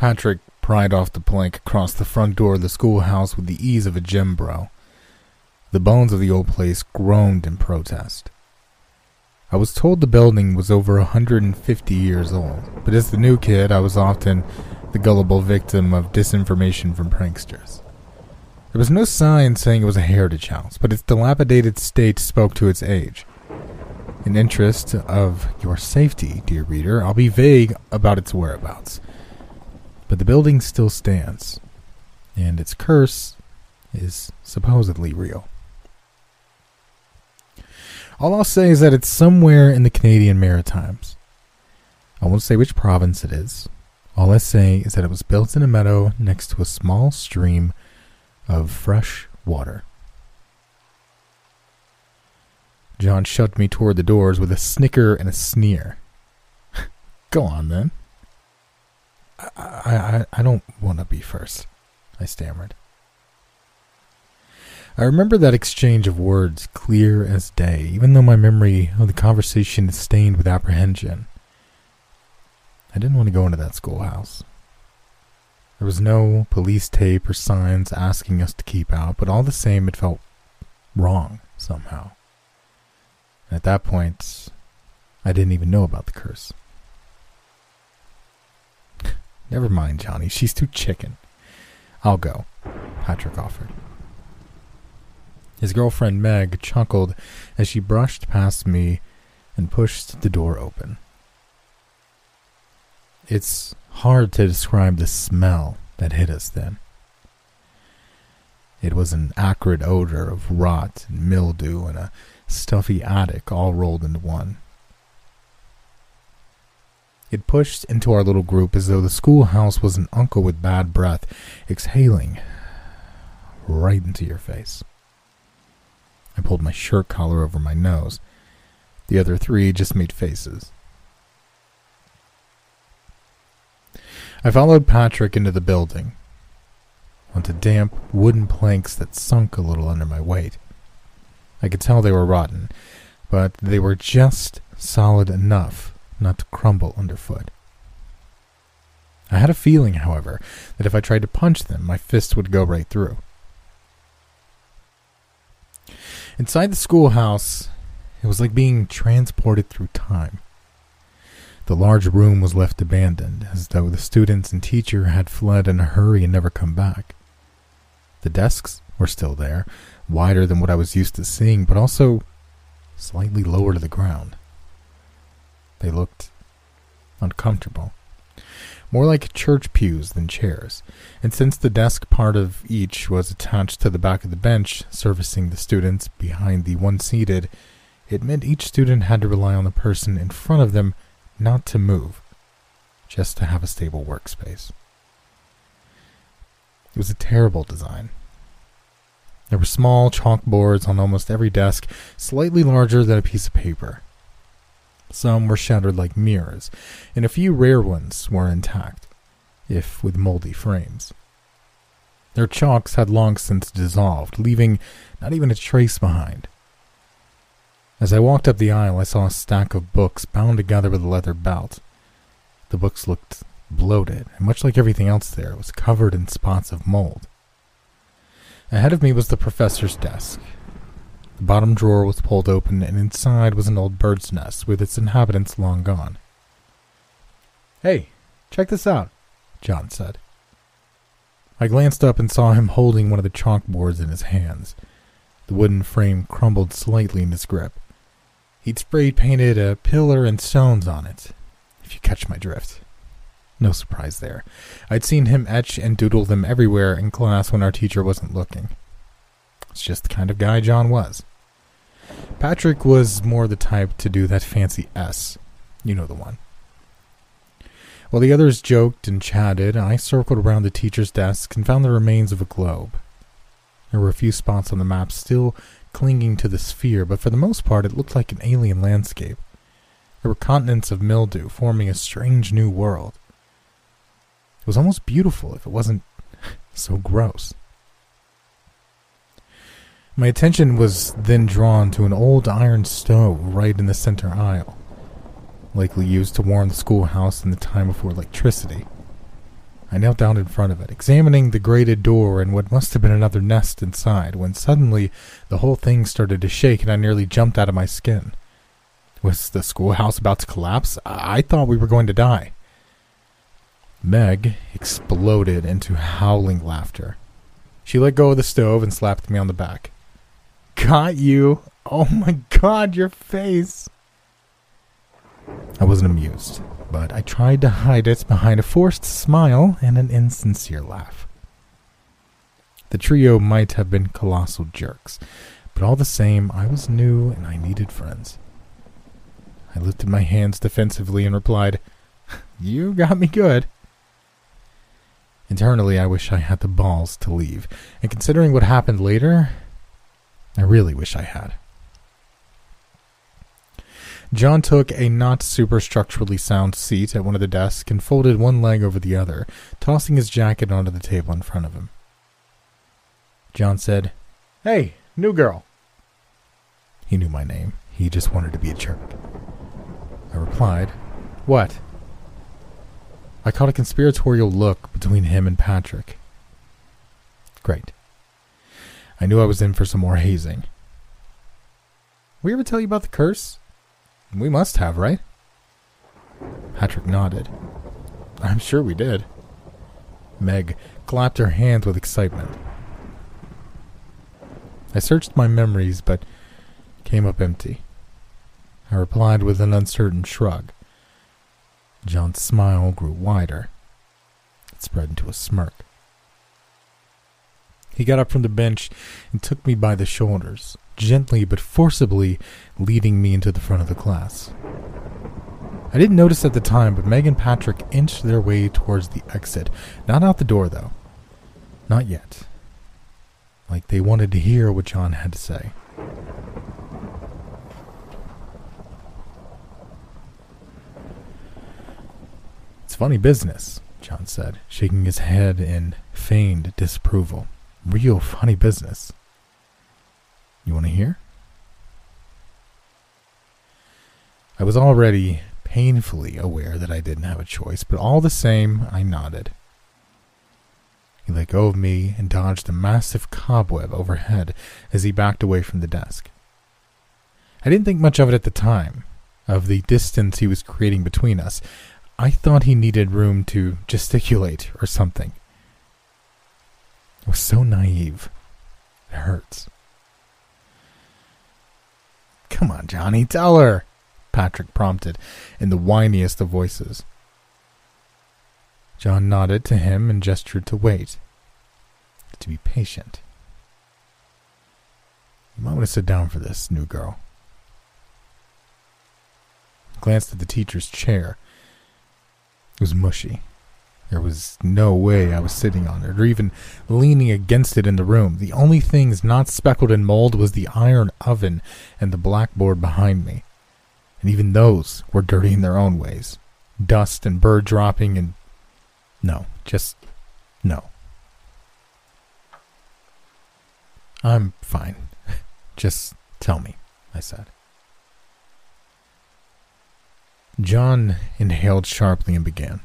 Patrick pried off the plank across the front door of the schoolhouse with the ease of a gym bro. The bones of the old place groaned in protest. I was told the building was over a 150 years old, but as the new kid, I was often the gullible victim of disinformation from pranksters. There was no sign saying it was a heritage house, but its dilapidated state spoke to its age. In interest of your safety, dear reader, I'll be vague about its whereabouts. But the building still stands, and its curse is supposedly real. All I'll say is that it's somewhere in the Canadian Maritimes. I won't say which province it is. All I say is that it was built in a meadow next to a small stream of fresh water. John shoved me toward the doors with a snicker and a sneer. Go on, then. I, I, I don't want to be first, I stammered. I remember that exchange of words clear as day, even though my memory of the conversation is stained with apprehension. I didn't want to go into that schoolhouse. There was no police tape or signs asking us to keep out, but all the same, it felt wrong somehow. And at that point, I didn't even know about the curse. Never mind, Johnny. She's too chicken. I'll go, Patrick offered. His girlfriend Meg chuckled as she brushed past me and pushed the door open. It's hard to describe the smell that hit us then. It was an acrid odor of rot and mildew and a stuffy attic all rolled into one. It pushed into our little group as though the schoolhouse was an uncle with bad breath, exhaling right into your face. I pulled my shirt collar over my nose. The other three just made faces. I followed Patrick into the building, onto damp wooden planks that sunk a little under my weight. I could tell they were rotten, but they were just solid enough not to crumble underfoot. I had a feeling, however, that if I tried to punch them, my fist would go right through. Inside the schoolhouse, it was like being transported through time. The large room was left abandoned, as though the students and teacher had fled in a hurry and never come back. The desks were still there, wider than what I was used to seeing, but also slightly lower to the ground. They looked uncomfortable. More like church pews than chairs, and since the desk part of each was attached to the back of the bench servicing the students behind the one seated, it meant each student had to rely on the person in front of them not to move, just to have a stable workspace. It was a terrible design. There were small chalkboards on almost every desk, slightly larger than a piece of paper. Some were shattered like mirrors, and a few rare ones were intact, if with moldy frames. Their chalks had long since dissolved, leaving not even a trace behind. As I walked up the aisle, I saw a stack of books bound together with a leather belt. The books looked bloated, and much like everything else there, was covered in spots of mold. Ahead of me was the professor's desk, the bottom drawer was pulled open, and inside was an old bird's nest with its inhabitants long gone. Hey, check this out, John said. I glanced up and saw him holding one of the chalkboards in his hands. The wooden frame crumbled slightly in his grip. He'd spray painted a pillar and stones on it, if you catch my drift. No surprise there. I'd seen him etch and doodle them everywhere in class when our teacher wasn't looking. It's just the kind of guy John was. Patrick was more the type to do that fancy S. You know the one. While the others joked and chatted, I circled around the teacher's desk and found the remains of a globe. There were a few spots on the map still clinging to the sphere, but for the most part it looked like an alien landscape. There were continents of mildew forming a strange new world. It was almost beautiful if it wasn't so gross. My attention was then drawn to an old iron stove right in the center aisle, likely used to warm the schoolhouse in the time before electricity. I knelt down in front of it, examining the grated door and what must have been another nest inside, when suddenly the whole thing started to shake and I nearly jumped out of my skin. Was the schoolhouse about to collapse? I thought we were going to die. Meg exploded into howling laughter. She let go of the stove and slapped me on the back. Got you! Oh my god, your face! I wasn't amused but I tried to hide it behind a forced smile and an insincere laugh. The trio might have been colossal jerks, but all the same, I was new and I needed friends. I lifted my hands defensively and replied, You got me good. Internally, I wish I had the balls to leave, and considering what happened later, I really wish I had. John took a not super structurally sound seat at one of the desks and folded one leg over the other, tossing his jacket onto the table in front of him. John said, Hey, new girl. He knew my name. He just wanted to be a jerk. I replied, What? I caught a conspiratorial look between him and Patrick. Great. I knew I was in for some more hazing. We ever tell you about the curse? We must have, right? Patrick nodded. I'm sure we did. Meg clapped her hands with excitement. I searched my memories, but came up empty. I replied with an uncertain shrug. John's smile grew wider. It spread into a smirk. He got up from the bench and took me by the shoulders gently but forcibly leading me into the front of the class. I didn't notice at the time, but Meg and Patrick inched their way towards the exit. Not out the door, though. Not yet. Like they wanted to hear what John had to say. It's funny business, John said, shaking his head in feigned disapproval. Real funny business. You want to hear? I was already painfully aware that I didn't have a choice, but all the same, I nodded. He let go of me and dodged a massive cobweb overhead as he backed away from the desk. I didn't think much of it at the time, of the distance he was creating between us. I thought he needed room to gesticulate or something. I was so naive. It hurts. Come on, Johnny, tell her, Patrick prompted in the whiniest of voices. John nodded to him and gestured to wait, to be patient. You might want to sit down for this, new girl. glanced at the teacher's chair. It was mushy. There was no way I was sitting on it or even leaning against it in the room. The only things not speckled in mold was the iron oven and the blackboard behind me. And even those were dirty in their own ways. Dust and bird dropping and. No, just no. I'm fine. Just tell me, I said. John inhaled sharply and began.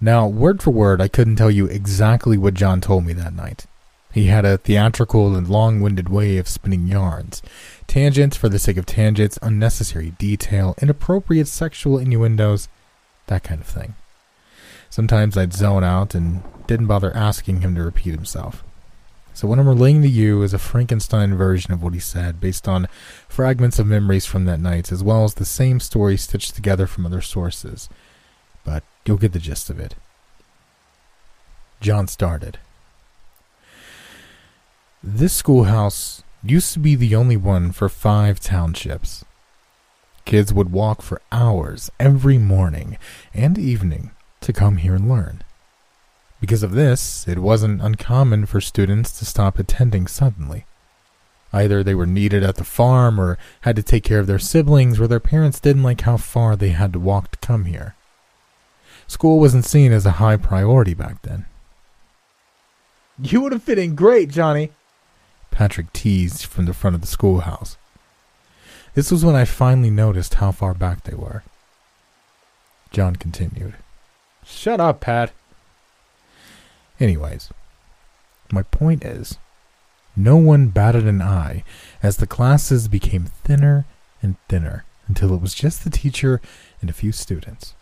Now, word for word, I couldn't tell you exactly what John told me that night. He had a theatrical and long winded way of spinning yarns. Tangents for the sake of tangents, unnecessary detail, inappropriate sexual innuendos, that kind of thing. Sometimes I'd zone out and didn't bother asking him to repeat himself. So what I'm relaying to you is a Frankenstein version of what he said, based on fragments of memories from that night, as well as the same story stitched together from other sources. But You'll get the gist of it. John started. This schoolhouse used to be the only one for five townships. Kids would walk for hours every morning and evening to come here and learn. Because of this, it wasn't uncommon for students to stop attending suddenly. Either they were needed at the farm or had to take care of their siblings or their parents didn't like how far they had to walk to come here. School wasn't seen as a high priority back then. You would have fit in great, Johnny, Patrick teased from the front of the schoolhouse. This was when I finally noticed how far back they were. John continued. Shut up, Pat. Anyways, my point is, no one batted an eye as the classes became thinner and thinner until it was just the teacher and a few students.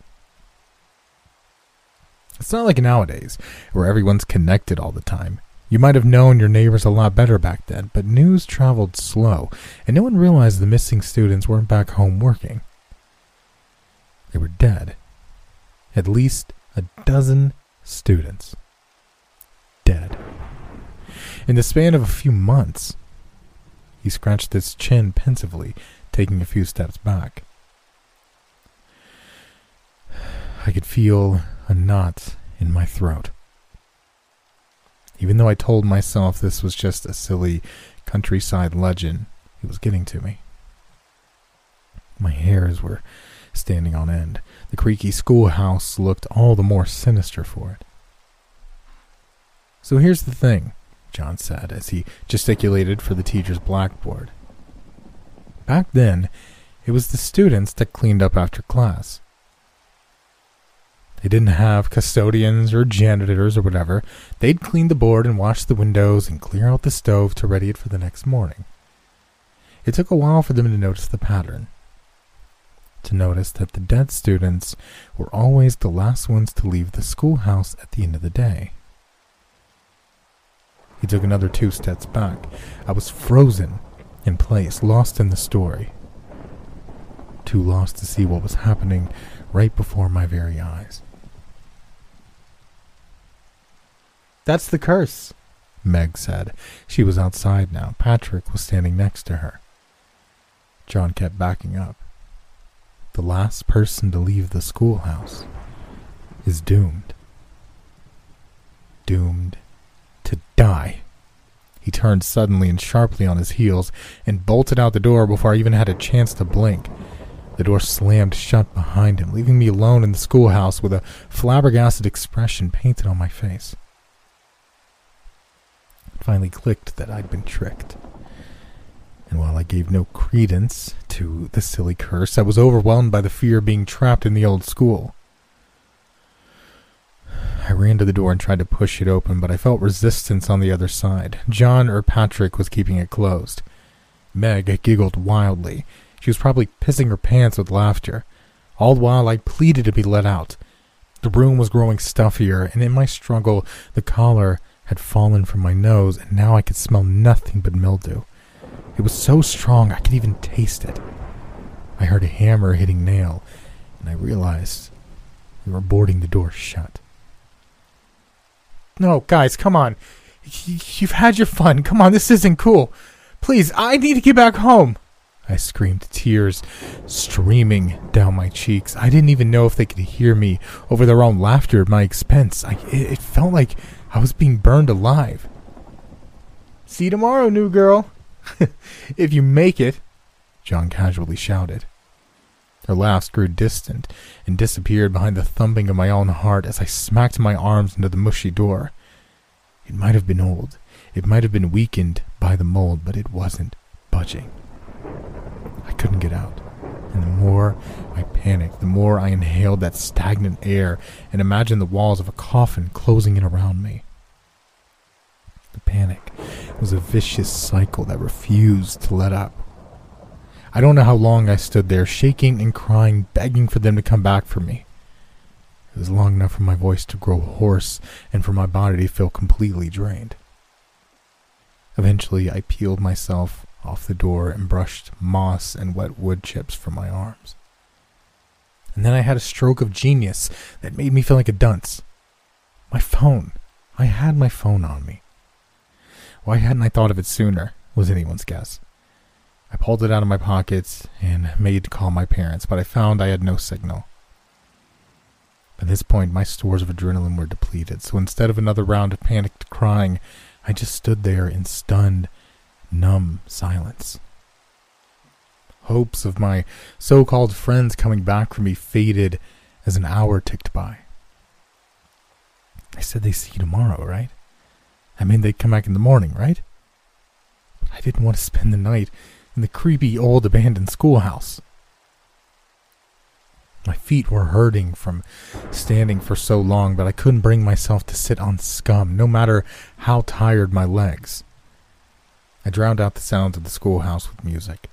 It's not like nowadays, where everyone's connected all the time. You might have known your neighbors a lot better back then, but news traveled slow, and no one realized the missing students weren't back home working. They were dead. At least a dozen students. Dead. In the span of a few months, he scratched his chin pensively, taking a few steps back. I could feel a knot in my throat. Even though I told myself this was just a silly countryside legend, it was getting to me. My hairs were standing on end. The creaky schoolhouse looked all the more sinister for it. So here's the thing, John said as he gesticulated for the teacher's blackboard. Back then, it was the students that cleaned up after class. They didn't have custodians or janitors or whatever. They'd clean the board and wash the windows and clear out the stove to ready it for the next morning. It took a while for them to notice the pattern. To notice that the dead students were always the last ones to leave the schoolhouse at the end of the day. He took another two steps back. I was frozen in place, lost in the story. Too lost to see what was happening right before my very eyes. That's the curse, Meg said. She was outside now. Patrick was standing next to her. John kept backing up. The last person to leave the schoolhouse is doomed. Doomed to die. He turned suddenly and sharply on his heels and bolted out the door before I even had a chance to blink. The door slammed shut behind him, leaving me alone in the schoolhouse with a flabbergasted expression painted on my face finally clicked that I'd been tricked. And while I gave no credence to the silly curse, I was overwhelmed by the fear of being trapped in the old school. I ran to the door and tried to push it open, but I felt resistance on the other side. John or Patrick was keeping it closed. Meg giggled wildly. She was probably pissing her pants with laughter. All the while I pleaded to be let out. The room was growing stuffier, and in my struggle, the collar had fallen from my nose, and now I could smell nothing but mildew. It was so strong I could even taste it. I heard a hammer hitting nail, and I realized we were boarding the door shut. No, guys, come on. You've had your fun. Come on, this isn't cool. Please, I need to get back home. I screamed, tears streaming down my cheeks. I didn't even know if they could hear me over their own laughter at my expense. I, it, it felt like I was being burned alive. See you tomorrow, new girl. if you make it, John casually shouted. Her laughs grew distant and disappeared behind the thumping of my own heart as I smacked my arms into the mushy door. It might have been old. It might have been weakened by the mold, but it wasn't budging. I couldn't get out. And the more I panicked, the more I inhaled that stagnant air and imagined the walls of a coffin closing in around me. The panic was a vicious cycle that refused to let up. I don't know how long I stood there, shaking and crying, begging for them to come back for me. It was long enough for my voice to grow hoarse and for my body to feel completely drained. Eventually, I peeled myself off the door and brushed moss and wet wood chips from my arms. And then I had a stroke of genius that made me feel like a dunce. My phone. I had my phone on me. Why hadn't I thought of it sooner? was anyone's guess. I pulled it out of my pocket and made to call my parents, but I found I had no signal. At this point, my stores of adrenaline were depleted, so instead of another round of panicked crying, I just stood there in stunned, numb silence. Hopes of my so called friends coming back for me faded as an hour ticked by. I said they see you tomorrow, right? I mean, they'd come back in the morning, right? But I didn't want to spend the night in the creepy old abandoned schoolhouse. My feet were hurting from standing for so long, but I couldn't bring myself to sit on scum, no matter how tired my legs. I drowned out the sounds of the schoolhouse with music.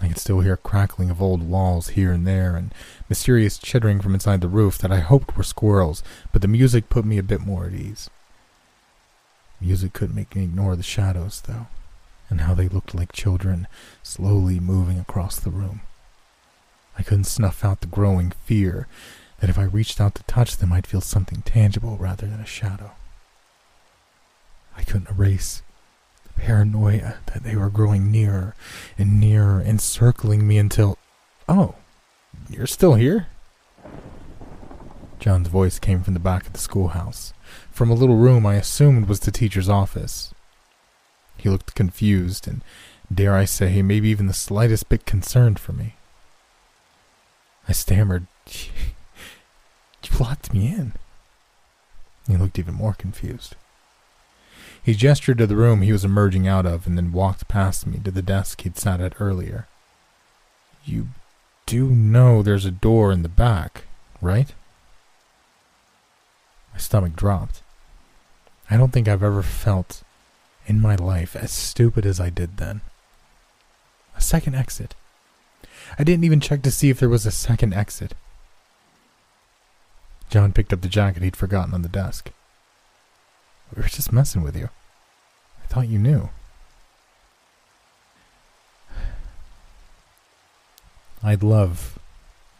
I could still hear crackling of old walls here and there, and mysterious chittering from inside the roof that I hoped were squirrels, but the music put me a bit more at ease. Music couldn't make me ignore the shadows, though, and how they looked like children slowly moving across the room. I couldn't snuff out the growing fear that if I reached out to touch them, I'd feel something tangible rather than a shadow. I couldn't erase paranoia that they were growing nearer and nearer, encircling me until. Oh, you're still here? John's voice came from the back of the schoolhouse, from a little room I assumed was the teacher's office. He looked confused and, dare I say, maybe even the slightest bit concerned for me. I stammered, You locked me in. He looked even more confused. He gestured to the room he was emerging out of and then walked past me to the desk he'd sat at earlier. You do know there's a door in the back, right? My stomach dropped. I don't think I've ever felt in my life as stupid as I did then. A second exit. I didn't even check to see if there was a second exit. John picked up the jacket he'd forgotten on the desk. We were just messing with you. I thought you knew. I'd love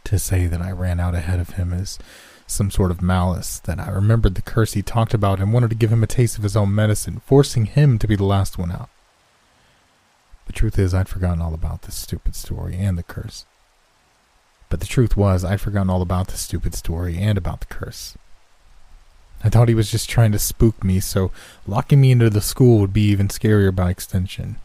to say that I ran out ahead of him as some sort of malice, that I remembered the curse he talked about and wanted to give him a taste of his own medicine, forcing him to be the last one out. The truth is, I'd forgotten all about this stupid story and the curse. But the truth was, I'd forgotten all about the stupid story and about the curse. I thought he was just trying to spook me, so locking me into the school would be even scarier by extension.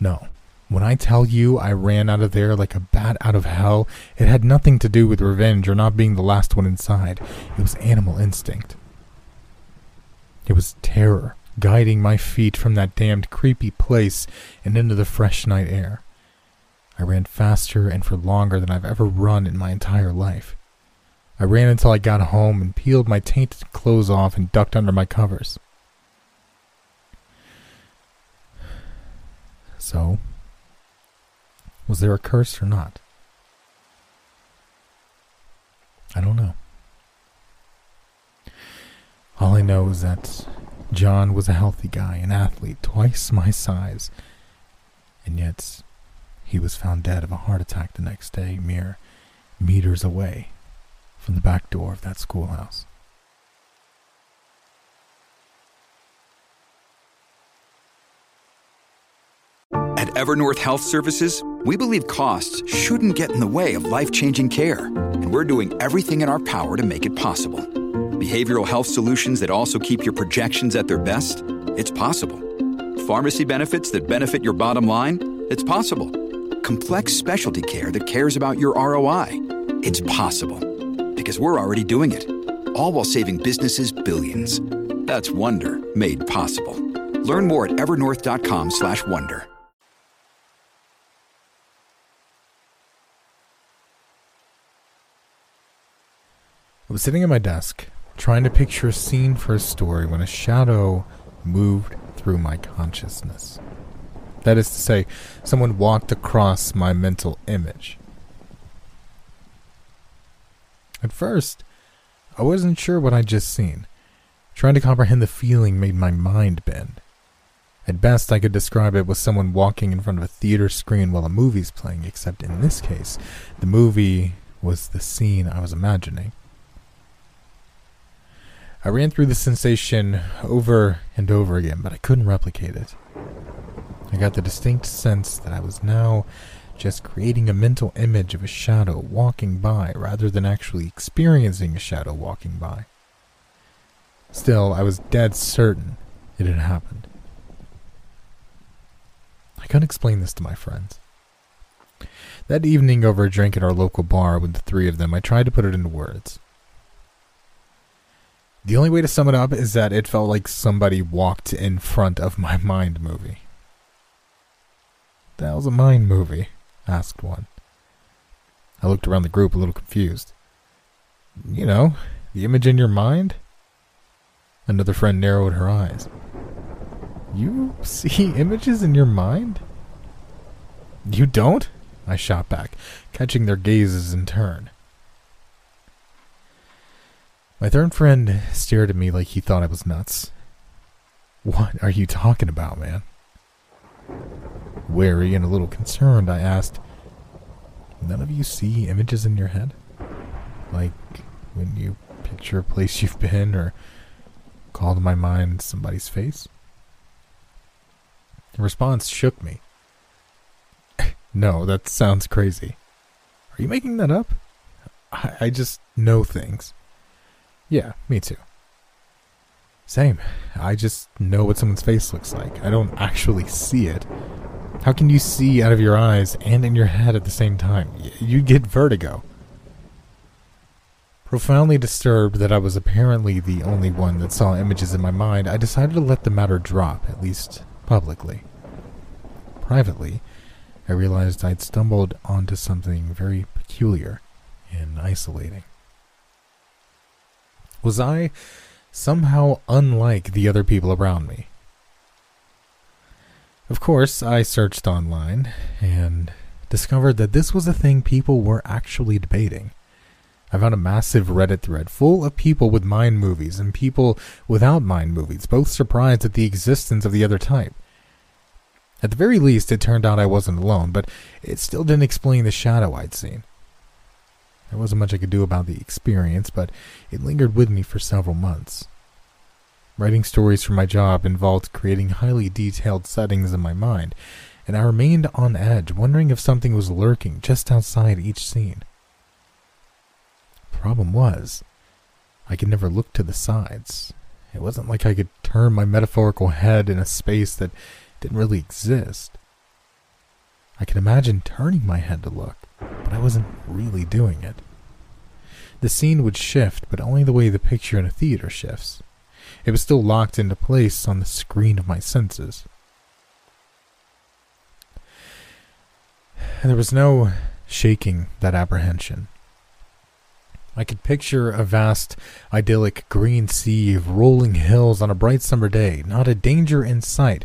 No. When I tell you I ran out of there like a bat out of hell, it had nothing to do with revenge or not being the last one inside. It was animal instinct. It was terror guiding my feet from that damned creepy place and into the fresh night air. I ran faster and for longer than I've ever run in my entire life. I ran until I got home and peeled my tainted clothes off and ducked under my covers. So, was there a curse or not? I don't know. All I know is that John was a healthy guy, an athlete, twice my size. And yet, he was found dead of a heart attack the next day, mere meters away from the back door of that schoolhouse. At Evernorth Health Services, we believe costs shouldn't get in the way of life changing care, and we're doing everything in our power to make it possible behavioral health solutions that also keep your projections at their best? It's possible. Pharmacy benefits that benefit your bottom line? It's possible. Complex specialty care that cares about your ROI? It's possible. Because we're already doing it. All while saving businesses billions. That's Wonder made possible. Learn more at evernorth.com/slash-wonder. I was sitting at my desk, trying to picture a scene for a story when a shadow moved through my consciousness. That is to say, someone walked across my mental image. At first, I wasn't sure what I'd just seen. Trying to comprehend the feeling made my mind bend. At best, I could describe it with someone walking in front of a theater screen while a movie's playing, except in this case, the movie was the scene I was imagining. I ran through the sensation over and over again, but I couldn't replicate it. I got the distinct sense that I was now just creating a mental image of a shadow walking by rather than actually experiencing a shadow walking by. Still, I was dead certain it had happened. I couldn't explain this to my friends. That evening, over a drink at our local bar with the three of them, I tried to put it into words. The only way to sum it up is that it felt like somebody walked in front of my mind movie. That was a mind movie, asked one. I looked around the group a little confused. You know, the image in your mind? Another friend narrowed her eyes. You see images in your mind? You don't? I shot back, catching their gazes in turn. My third friend stared at me like he thought I was nuts. What are you talking about, man? Wary and a little concerned, I asked, None of you see images in your head? Like when you picture a place you've been or call to my mind somebody's face? The response shook me. no, that sounds crazy. Are you making that up? I, I just know things. Yeah, me too. Same. I just know what someone's face looks like. I don't actually see it. How can you see out of your eyes and in your head at the same time? You'd get vertigo. Profoundly disturbed that I was apparently the only one that saw images in my mind, I decided to let the matter drop, at least publicly. Privately, I realized I'd stumbled onto something very peculiar and isolating. Was I somehow unlike the other people around me? Of course, I searched online and discovered that this was a thing people were actually debating. I found a massive Reddit thread full of people with mind movies and people without mind movies, both surprised at the existence of the other type. At the very least, it turned out I wasn't alone, but it still didn't explain the shadow I'd seen. There wasn't much I could do about the experience, but it lingered with me for several months. Writing stories for my job involved creating highly detailed settings in my mind, and I remained on edge, wondering if something was lurking just outside each scene. The problem was, I could never look to the sides. It wasn't like I could turn my metaphorical head in a space that didn't really exist. I could imagine turning my head to look, but I wasn't really doing it. The scene would shift, but only the way the picture in a theater shifts. It was still locked into place on the screen of my senses. And there was no shaking that apprehension. I could picture a vast, idyllic green sea of rolling hills on a bright summer day, not a danger in sight,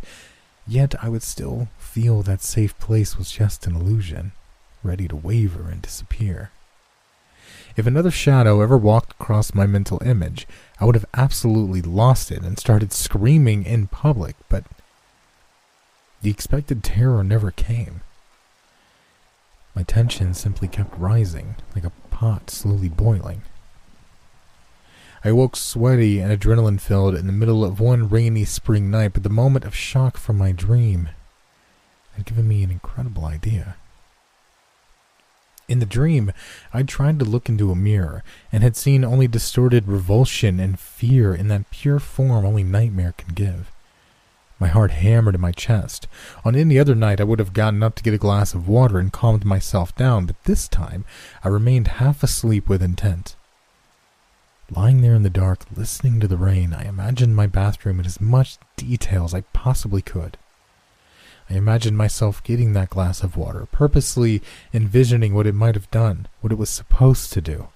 yet I would still feel that safe place was just an illusion, ready to waver and disappear. If another shadow ever walked across my mental image, I would have absolutely lost it and started screaming in public, but the expected terror never came. My tension simply kept rising, like a pot slowly boiling. I woke sweaty and adrenaline filled in the middle of one rainy spring night, but the moment of shock from my dream had given me an incredible idea. In the dream, I tried to look into a mirror and had seen only distorted revulsion and fear in that pure form only nightmare can give. My heart hammered in my chest. On any other night, I would have gotten up to get a glass of water and calmed myself down, but this time I remained half asleep with intent. Lying there in the dark, listening to the rain, I imagined my bathroom in as much detail as I possibly could. I imagined myself getting that glass of water, purposely envisioning what it might have done, what it was supposed to do.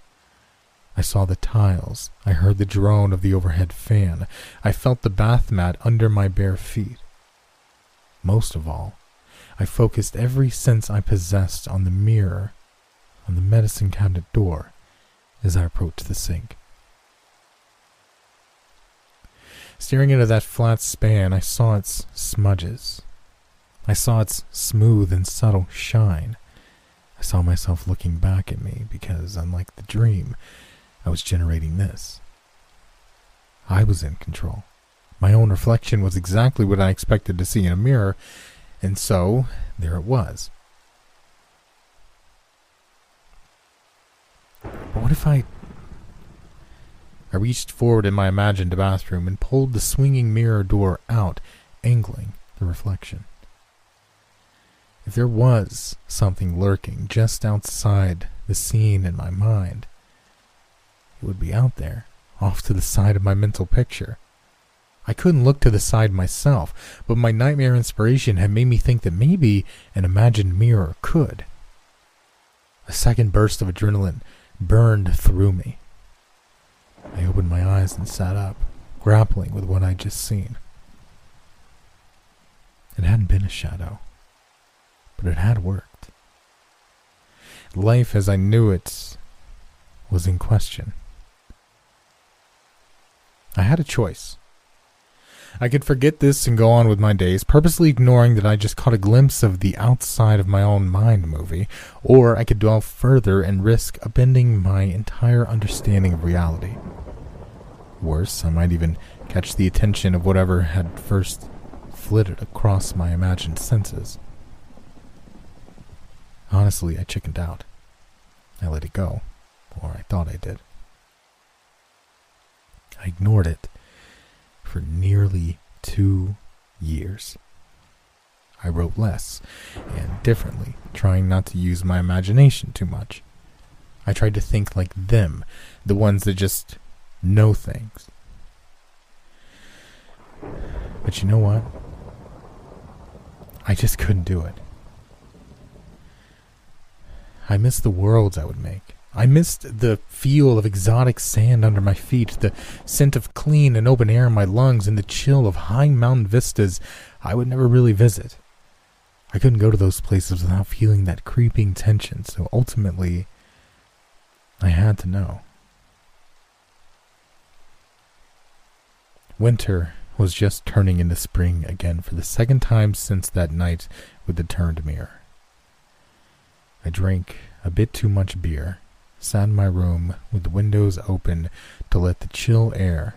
I saw the tiles. I heard the drone of the overhead fan. I felt the bath mat under my bare feet. Most of all, I focused every sense I possessed on the mirror on the medicine cabinet door as I approached the sink. Staring into that flat span, I saw its smudges, I saw its smooth and subtle shine. I saw myself looking back at me because, unlike the dream, I was generating this. I was in control. My own reflection was exactly what I expected to see in a mirror, and so there it was. But what if I. I reached forward in my imagined bathroom and pulled the swinging mirror door out, angling the reflection. If there was something lurking just outside the scene in my mind, it would be out there, off to the side of my mental picture. I couldn't look to the side myself, but my nightmare inspiration had made me think that maybe an imagined mirror could. A second burst of adrenaline burned through me. I opened my eyes and sat up, grappling with what I'd just seen. It hadn't been a shadow, but it had worked. Life as I knew it was in question. I had a choice. I could forget this and go on with my days, purposely ignoring that I just caught a glimpse of the outside of my own mind movie, or I could dwell further and risk upending my entire understanding of reality. Worse, I might even catch the attention of whatever had first flitted across my imagined senses. Honestly, I chickened out. I let it go, or I thought I did. I ignored it for nearly two years. I wrote less and differently, trying not to use my imagination too much. I tried to think like them, the ones that just know things. But you know what? I just couldn't do it. I missed the worlds I would make. I missed the feel of exotic sand under my feet, the scent of clean and open air in my lungs, and the chill of high mountain vistas I would never really visit. I couldn't go to those places without feeling that creeping tension, so ultimately, I had to know. Winter was just turning into spring again for the second time since that night with the turned mirror. I drank a bit too much beer sat in my room with the windows open to let the chill air,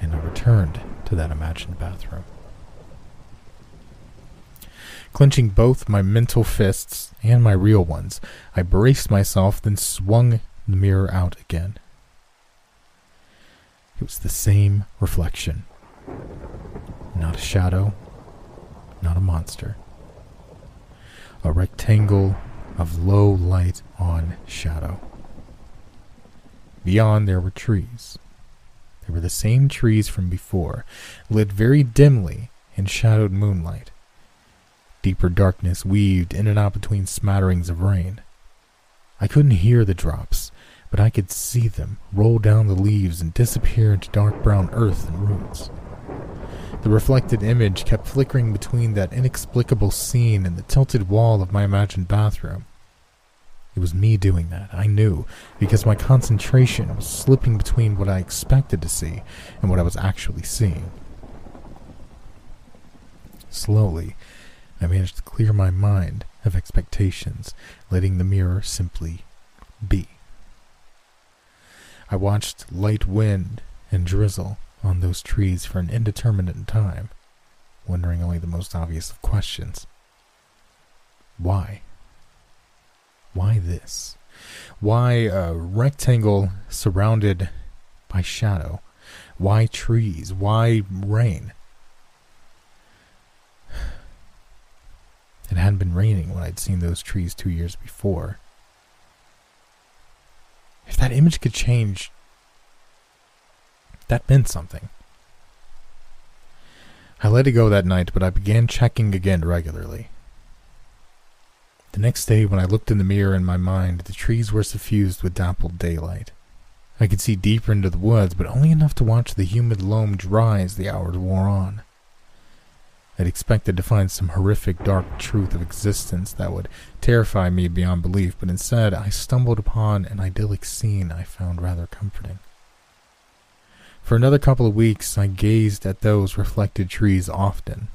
and I returned to that imagined bathroom. Clenching both my mental fists and my real ones, I braced myself, then swung the mirror out again. It was the same reflection. Not a shadow, not a monster. A rectangle of low light on shadow. Beyond there were trees. They were the same trees from before, lit very dimly in shadowed moonlight. Deeper darkness weaved in and out between smatterings of rain. I couldn't hear the drops, but I could see them roll down the leaves and disappear into dark brown earth and roots. The reflected image kept flickering between that inexplicable scene and the tilted wall of my imagined bathroom. It was me doing that, I knew, because my concentration was slipping between what I expected to see and what I was actually seeing. Slowly, I managed to clear my mind of expectations, letting the mirror simply be. I watched light wind and drizzle on those trees for an indeterminate time, wondering only the most obvious of questions. Why? Why this? Why a rectangle surrounded by shadow? Why trees? Why rain? It hadn't been raining when I'd seen those trees two years before. If that image could change that meant something. I let it go that night, but I began checking again regularly. The next day, when I looked in the mirror in my mind, the trees were suffused with dappled daylight. I could see deeper into the woods, but only enough to watch the humid loam dry as the hours wore on. I'd expected to find some horrific dark truth of existence that would terrify me beyond belief, but instead I stumbled upon an idyllic scene I found rather comforting. For another couple of weeks, I gazed at those reflected trees often,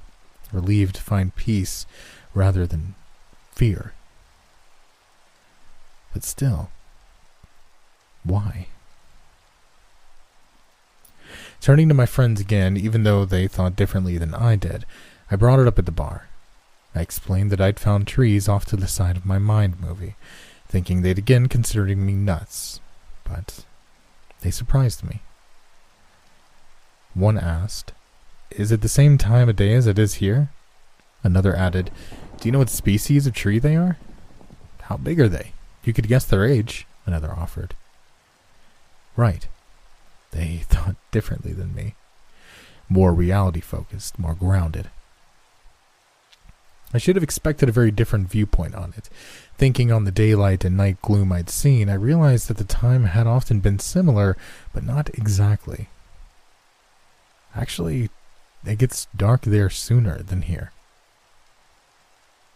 relieved to find peace rather than fear. But still, why? Turning to my friends again, even though they thought differently than I did, I brought it up at the bar. I explained that I'd found trees off to the side of my mind movie, thinking they'd again consider me nuts, but they surprised me. One asked, Is it the same time of day as it is here? Another added, Do you know what species of tree they are? How big are they? You could guess their age, another offered. Right. They thought differently than me. More reality focused, more grounded. I should have expected a very different viewpoint on it. Thinking on the daylight and night gloom I'd seen, I realized that the time had often been similar, but not exactly. Actually, it gets dark there sooner than here.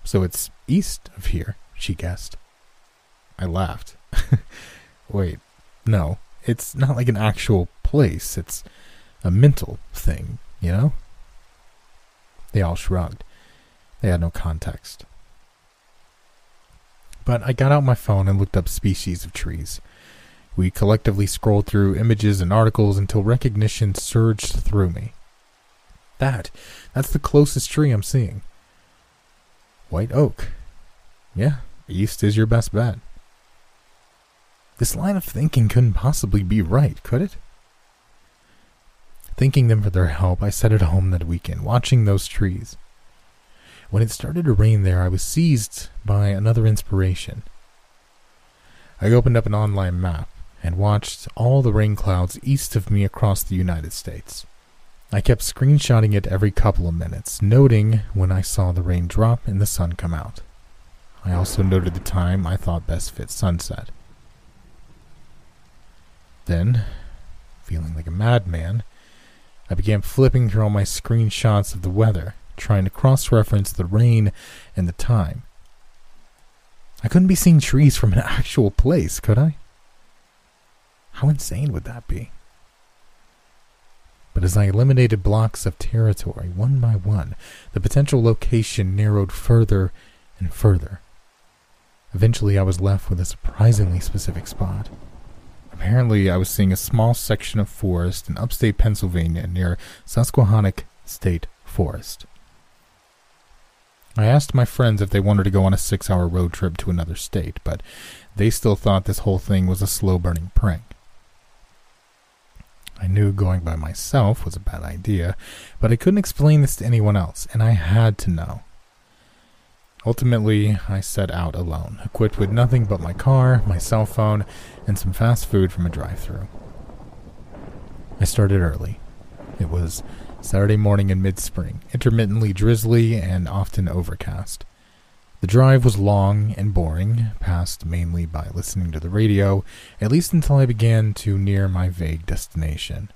So it's east of here, she guessed. I laughed. Wait, no, it's not like an actual place, it's a mental thing, you know? They all shrugged. They had no context. But I got out my phone and looked up species of trees. We collectively scrolled through images and articles until recognition surged through me. That, that's the closest tree I'm seeing. White oak. Yeah, east is your best bet. This line of thinking couldn't possibly be right, could it? Thanking them for their help, I set at home that weekend, watching those trees. When it started to rain there, I was seized by another inspiration. I opened up an online map and watched all the rain clouds east of me across the United States. I kept screenshotting it every couple of minutes, noting when I saw the rain drop and the sun come out. I also noted the time I thought best fit sunset. Then, feeling like a madman, I began flipping through all my screenshots of the weather trying to cross reference the rain and the time. I couldn't be seeing trees from an actual place, could I? How insane would that be? But as I eliminated blocks of territory one by one, the potential location narrowed further and further. Eventually, I was left with a surprisingly specific spot. Apparently, I was seeing a small section of forest in upstate Pennsylvania near Susquehannock State Forest. I asked my friends if they wanted to go on a six hour road trip to another state, but they still thought this whole thing was a slow burning prank. I knew going by myself was a bad idea, but I couldn't explain this to anyone else, and I had to know. Ultimately, I set out alone, equipped with nothing but my car, my cell phone, and some fast food from a drive through. I started early. It was Saturday morning in mid spring, intermittently drizzly and often overcast. The drive was long and boring, passed mainly by listening to the radio, at least until I began to near my vague destination.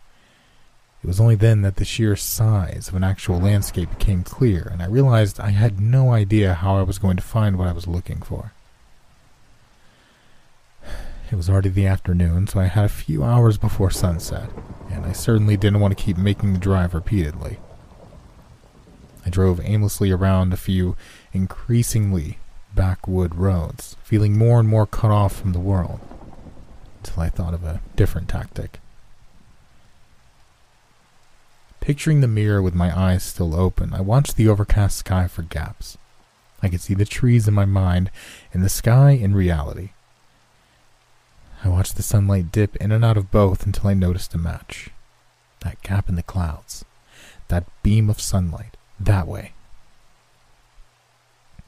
It was only then that the sheer size of an actual landscape became clear, and I realized I had no idea how I was going to find what I was looking for. It was already the afternoon, so I had a few hours before sunset, and I certainly didn't want to keep making the drive repeatedly. I drove aimlessly around a few increasingly backwood roads, feeling more and more cut off from the world, until I thought of a different tactic. Picturing the mirror with my eyes still open, I watched the overcast sky for gaps. I could see the trees in my mind and the sky in reality. I watched the sunlight dip in and out of both until I noticed a match. That gap in the clouds. That beam of sunlight. That way.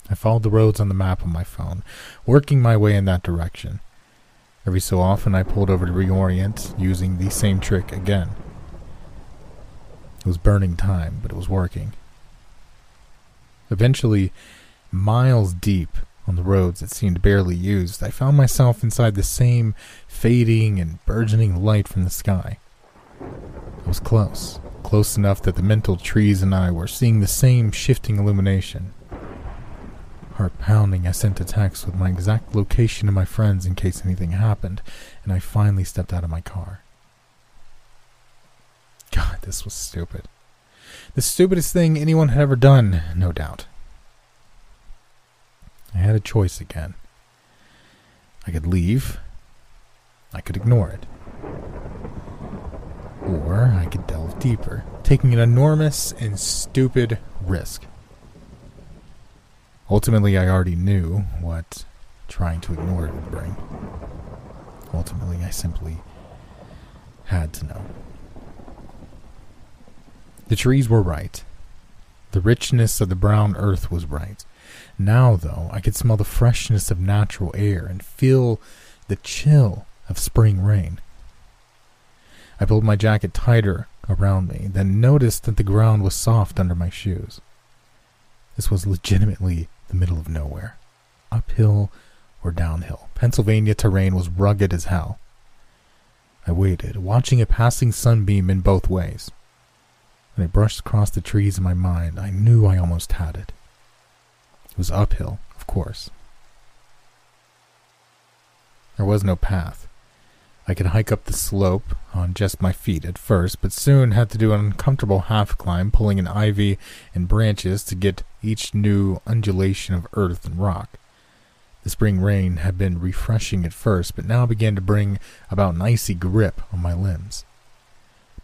I followed the roads on the map on my phone, working my way in that direction. Every so often I pulled over to reorient, using the same trick again. It was burning time, but it was working. Eventually, miles deep on the roads that seemed barely used, I found myself inside the same fading and burgeoning light from the sky. I was close, close enough that the mental trees and I were seeing the same shifting illumination. Heart pounding, I sent a text with my exact location to my friends in case anything happened, and I finally stepped out of my car. God, this was stupid. The stupidest thing anyone had ever done, no doubt. I had a choice again. I could leave. I could ignore it. Or I could delve deeper, taking an enormous and stupid risk. Ultimately, I already knew what trying to ignore it would bring. Ultimately, I simply had to know. The trees were right. The richness of the brown earth was right. Now, though, I could smell the freshness of natural air and feel the chill of spring rain. I pulled my jacket tighter around me, then noticed that the ground was soft under my shoes. This was legitimately the middle of nowhere. Uphill or downhill. Pennsylvania terrain was rugged as hell. I waited, watching a passing sunbeam in both ways. When it brushed across the trees in my mind, I knew I almost had it. It was uphill, of course. There was no path. I could hike up the slope on just my feet at first, but soon had to do an uncomfortable half climb, pulling an ivy and branches to get each new undulation of earth and rock. The spring rain had been refreshing at first, but now began to bring about an icy grip on my limbs.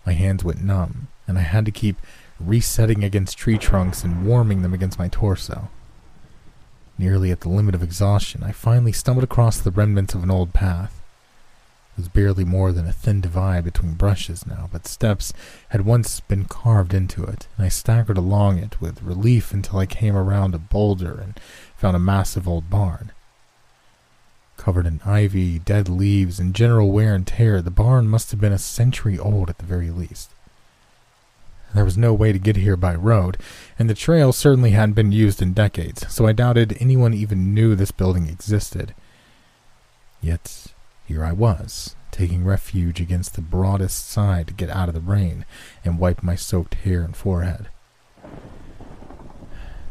My hands went numb, and I had to keep resetting against tree trunks and warming them against my torso. Nearly at the limit of exhaustion, I finally stumbled across the remnants of an old path. Was barely more than a thin divide between brushes now, but steps had once been carved into it, and I staggered along it with relief until I came around a boulder and found a massive old barn. Covered in ivy, dead leaves, and general wear and tear, the barn must have been a century old at the very least. There was no way to get here by road, and the trail certainly hadn't been used in decades, so I doubted anyone even knew this building existed. Yet, here I was, taking refuge against the broadest side to get out of the rain and wipe my soaked hair and forehead.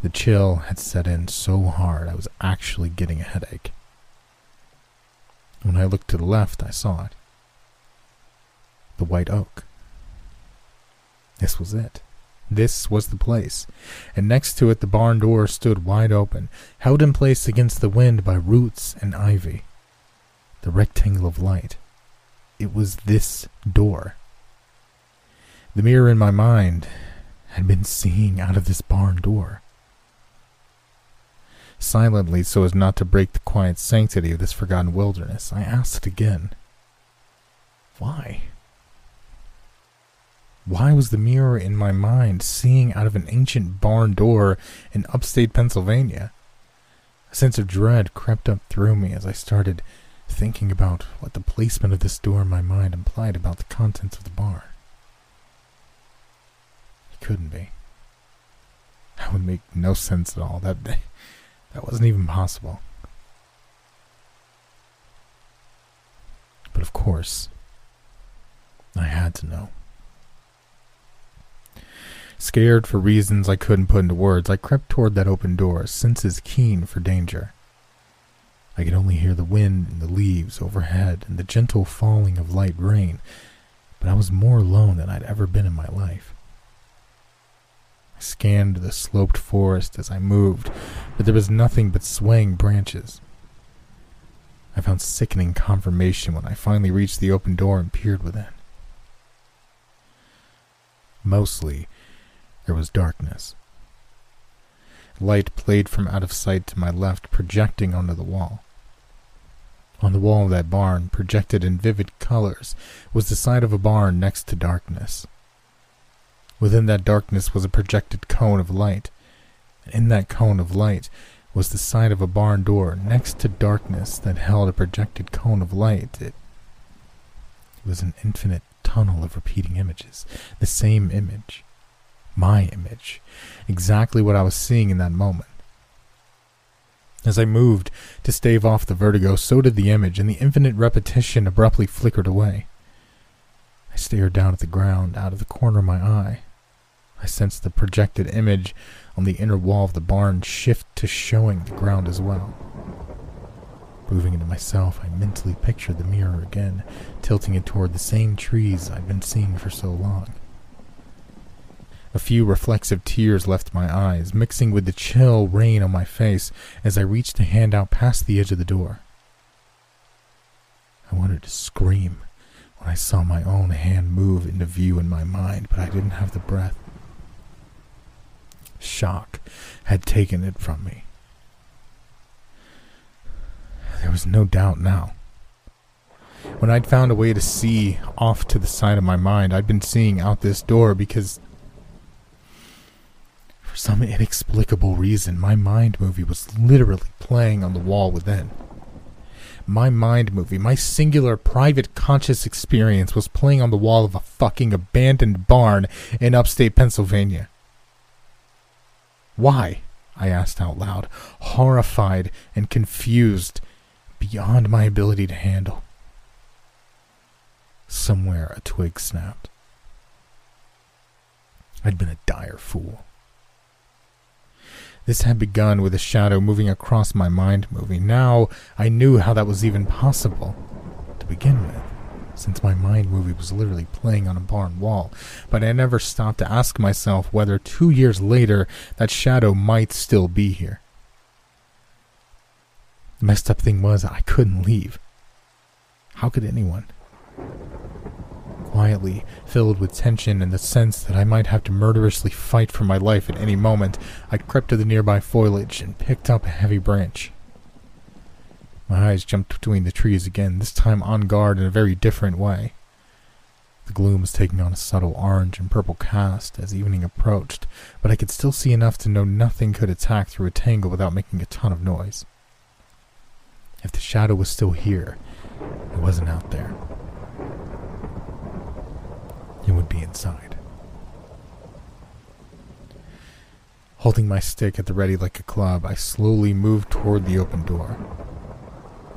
The chill had set in so hard I was actually getting a headache. When I looked to the left, I saw it. The white oak. This was it. This was the place. And next to it, the barn door stood wide open, held in place against the wind by roots and ivy. The rectangle of light. It was this door. The mirror in my mind had been seeing out of this barn door. Silently, so as not to break the quiet sanctity of this forgotten wilderness, I asked again. Why? Why was the mirror in my mind seeing out of an ancient barn door in upstate Pennsylvania? A sense of dread crept up through me as I started thinking about what the placement of this door in my mind implied about the contents of the barn. It couldn't be. That would make no sense at all. That that wasn't even possible. But of course, I had to know. Scared for reasons I couldn't put into words, I crept toward that open door, senses keen for danger. I could only hear the wind and the leaves overhead and the gentle falling of light rain, but I was more alone than I'd ever been in my life. I scanned the sloped forest as I moved, but there was nothing but swaying branches. I found sickening confirmation when I finally reached the open door and peered within. Mostly, there was darkness. Light played from out of sight to my left, projecting onto the wall. On the wall of that barn, projected in vivid colors, was the side of a barn next to darkness. Within that darkness was a projected cone of light. In that cone of light was the side of a barn door next to darkness that held a projected cone of light. It was an infinite tunnel of repeating images, the same image, my image, exactly what I was seeing in that moment. As I moved to stave off the vertigo, so did the image, and the infinite repetition abruptly flickered away. I stared down at the ground out of the corner of my eye. I sensed the projected image on the inner wall of the barn shift to showing the ground as well. Moving into myself, I mentally pictured the mirror again, tilting it toward the same trees I'd been seeing for so long. A few reflexive tears left my eyes, mixing with the chill rain on my face as I reached a hand out past the edge of the door. I wanted to scream when I saw my own hand move into view in my mind, but I didn't have the breath. Shock had taken it from me. There was no doubt now. When I'd found a way to see off to the side of my mind, I'd been seeing out this door because, some inexplicable reason, my mind movie was literally playing on the wall within. My mind movie, my singular private conscious experience was playing on the wall of a fucking abandoned barn in upstate Pennsylvania. Why? I asked out loud, horrified and confused beyond my ability to handle. Somewhere a twig snapped. I'd been a dire fool. This had begun with a shadow moving across my mind movie. Now I knew how that was even possible to begin with, since my mind movie was literally playing on a barn wall. But I never stopped to ask myself whether two years later that shadow might still be here. The messed up thing was I couldn't leave. How could anyone? Quietly, filled with tension and the sense that I might have to murderously fight for my life at any moment, I crept to the nearby foliage and picked up a heavy branch. My eyes jumped between the trees again, this time on guard in a very different way. The gloom was taking on a subtle orange and purple cast as evening approached, but I could still see enough to know nothing could attack through a tangle without making a ton of noise. If the shadow was still here, it wasn't out there and would be inside. Holding my stick at the ready like a club, I slowly moved toward the open door.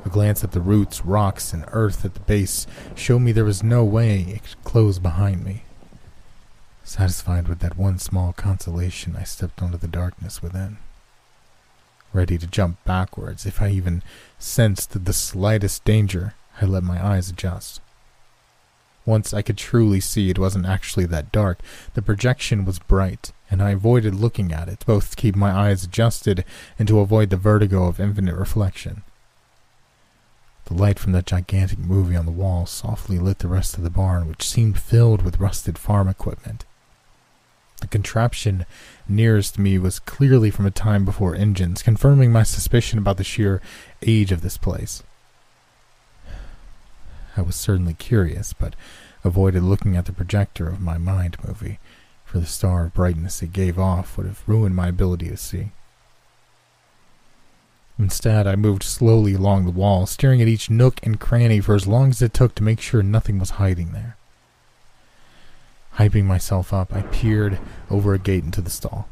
A glance at the roots, rocks, and earth at the base showed me there was no way it could close behind me. Satisfied with that one small consolation, I stepped onto the darkness within. Ready to jump backwards if I even sensed the slightest danger, I let my eyes adjust. Once I could truly see it wasn't actually that dark, the projection was bright, and I avoided looking at it, both to keep my eyes adjusted and to avoid the vertigo of infinite reflection. The light from that gigantic movie on the wall softly lit the rest of the barn, which seemed filled with rusted farm equipment. The contraption nearest me was clearly from a time before engines, confirming my suspicion about the sheer age of this place. I was certainly curious, but avoided looking at the projector of my mind movie, for the star of brightness it gave off would have ruined my ability to see. Instead, I moved slowly along the wall, staring at each nook and cranny for as long as it took to make sure nothing was hiding there. Hyping myself up, I peered over a gate into the stall.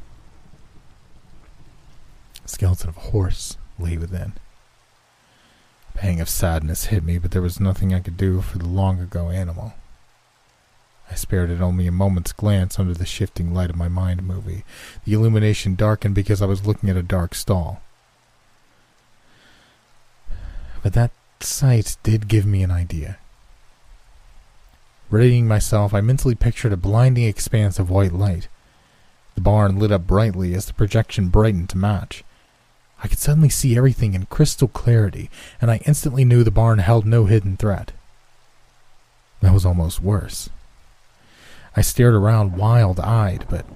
A skeleton of a horse lay within pang of sadness hit me, but there was nothing I could do for the long ago animal. I spared it only a moment's glance under the shifting light of my mind movie. The illumination darkened because I was looking at a dark stall. But that sight did give me an idea. Readying myself, I mentally pictured a blinding expanse of white light. The barn lit up brightly as the projection brightened to match. I could suddenly see everything in crystal clarity, and I instantly knew the barn held no hidden threat. That was almost worse. I stared around wild eyed, but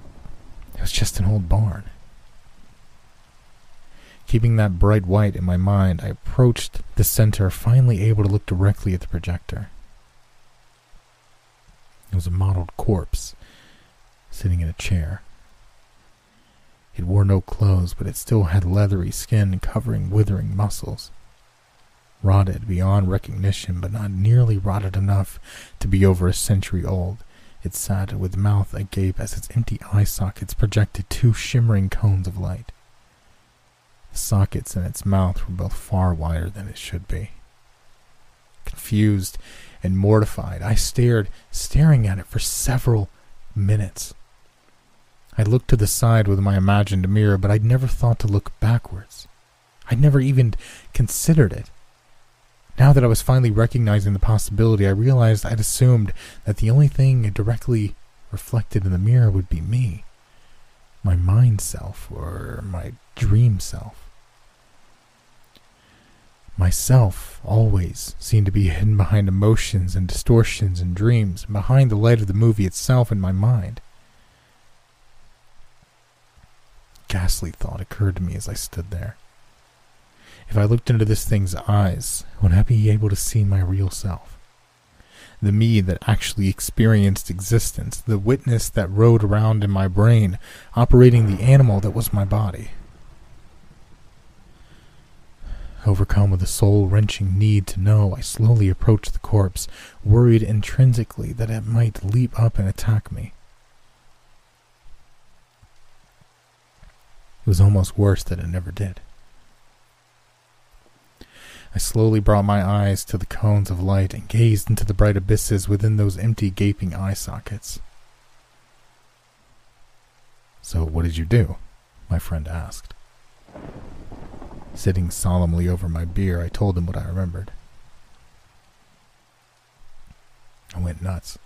it was just an old barn. Keeping that bright white in my mind, I approached the center, finally able to look directly at the projector. It was a mottled corpse sitting in a chair. It wore no clothes, but it still had leathery skin covering withering muscles. Rotted beyond recognition, but not nearly rotted enough to be over a century old, it sat with mouth agape as its empty eye sockets projected two shimmering cones of light. The sockets in its mouth were both far wider than it should be. Confused and mortified, I stared, staring at it for several minutes. I looked to the side with my imagined mirror, but I'd never thought to look backwards. I'd never even considered it. Now that I was finally recognizing the possibility, I realized I'd assumed that the only thing directly reflected in the mirror would be me. My mind self, or my dream self. Myself always seemed to be hidden behind emotions and distortions and dreams, behind the light of the movie itself in my mind. Ghastly thought occurred to me as I stood there. If I looked into this thing's eyes, would I be able to see my real self? The me that actually experienced existence, the witness that rode around in my brain, operating the animal that was my body. Overcome with a soul wrenching need to know, I slowly approached the corpse, worried intrinsically that it might leap up and attack me. Was almost worse that it never did. I slowly brought my eyes to the cones of light and gazed into the bright abysses within those empty, gaping eye sockets. So, what did you do? My friend asked. Sitting solemnly over my beer, I told him what I remembered. I went nuts.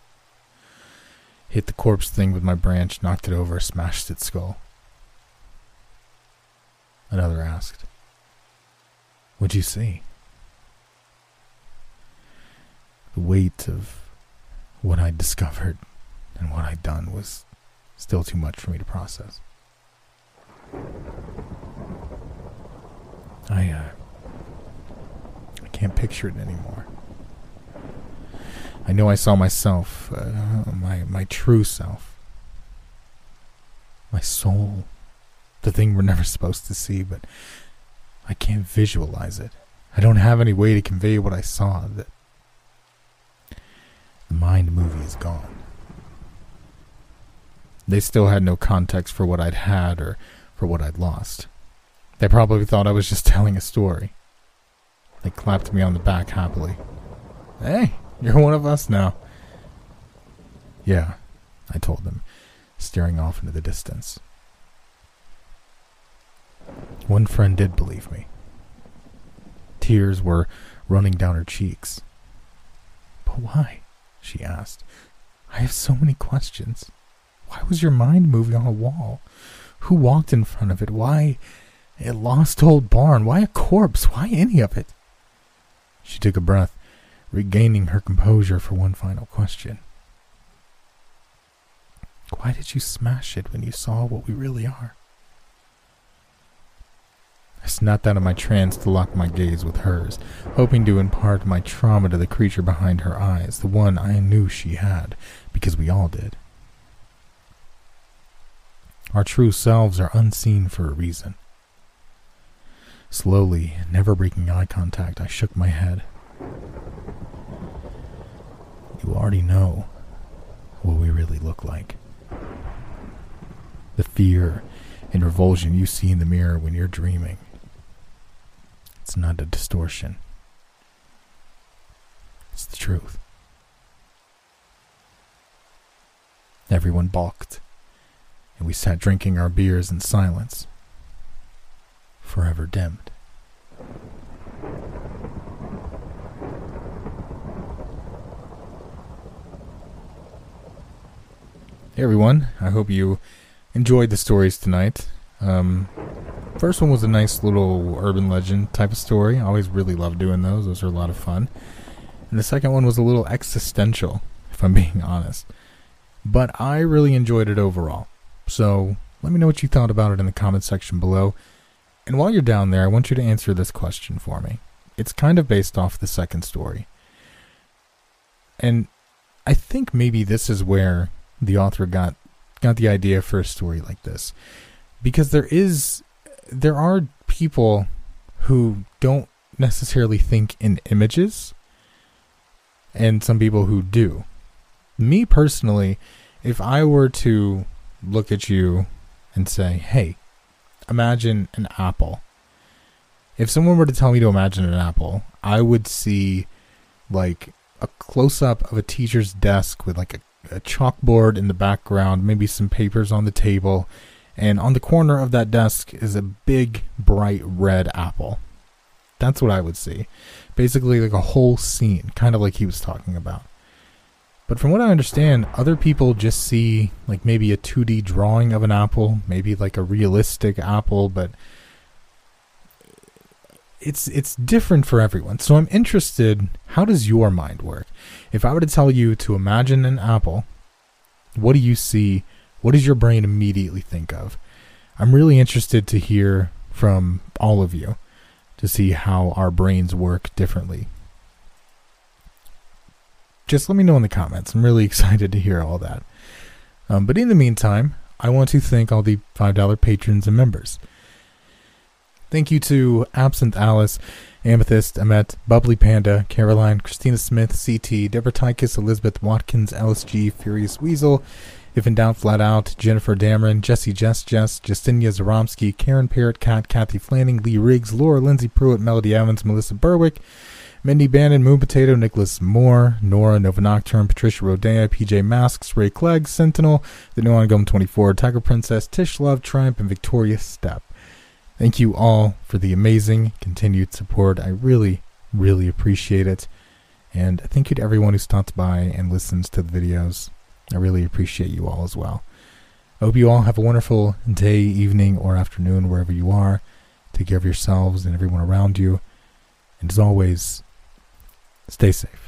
Hit the corpse thing with my branch, knocked it over, smashed its skull. Another asked, What'd you see? The weight of what I'd discovered and what I'd done was still too much for me to process. I, uh, I can't picture it anymore. I know I saw myself, uh, my, my true self, my soul, the thing we're never supposed to see, but I can't visualize it. I don't have any way to convey what I saw. That the mind movie is gone. They still had no context for what I'd had or for what I'd lost. They probably thought I was just telling a story. They clapped me on the back happily. Hey, you're one of us now. Yeah, I told them, staring off into the distance. One friend did believe me. Tears were running down her cheeks. But why? she asked. I have so many questions. Why was your mind moving on a wall? Who walked in front of it? Why a lost old barn? Why a corpse? Why any of it? She took a breath, regaining her composure for one final question. Why did you smash it when you saw what we really are? I snapped out of my trance to lock my gaze with hers, hoping to impart my trauma to the creature behind her eyes, the one I knew she had, because we all did. Our true selves are unseen for a reason. Slowly, never breaking eye contact, I shook my head. You already know what we really look like. The fear and revulsion you see in the mirror when you're dreaming it's not a distortion. It's the truth. Everyone balked, and we sat drinking our beers in silence, forever dimmed. Hey everyone, I hope you enjoyed the stories tonight. Um, First one was a nice little urban legend type of story. I always really love doing those. Those are a lot of fun. And the second one was a little existential, if I'm being honest. But I really enjoyed it overall. So let me know what you thought about it in the comment section below. And while you're down there, I want you to answer this question for me. It's kind of based off the second story. And I think maybe this is where the author got got the idea for a story like this. Because there is there are people who don't necessarily think in images, and some people who do. Me personally, if I were to look at you and say, hey, imagine an apple. If someone were to tell me to imagine an apple, I would see like a close up of a teacher's desk with like a, a chalkboard in the background, maybe some papers on the table, and on the corner of that desk is a big, bright red apple. That's what I would see. Basically, like a whole scene, kind of like he was talking about. But from what I understand, other people just see like maybe a 2D drawing of an apple, maybe like a realistic apple, but it's it's different for everyone. So I'm interested. How does your mind work? If I were to tell you to imagine an apple, what do you see? What does your brain immediately think of? I'm really interested to hear from all of you to see how our brains work differently. Just let me know in the comments. I'm really excited to hear all that. Um, but in the meantime, I want to thank all the $5 patrons and members. Thank you to Absinthe Alice, Amethyst, Amet, Bubbly Panda, Caroline, Christina Smith, CT, Deborah Tykus, Elizabeth Watkins, LSG, Furious Weasel, If in Doubt, Flat Out, Jennifer Dameron, Jesse Jess Jess, Justinia Zaromsky, Karen Parrott Cat, Kathy Flanning, Lee Riggs, Laura Lindsay Pruitt, Melody Evans, Melissa Berwick, Mindy Bannon, Moon Potato, Nicholas Moore, Nora, Nova Nocturne, Patricia Rodea, PJ Masks, Ray Clegg, Sentinel, The New Ongum 24, Tiger Princess, Tish Love, Triumph, and Victoria Step. Thank you all for the amazing continued support. I really, really appreciate it. And thank you to everyone who stops by and listens to the videos. I really appreciate you all as well. I hope you all have a wonderful day, evening, or afternoon, wherever you are. Take care of yourselves and everyone around you. And as always, stay safe.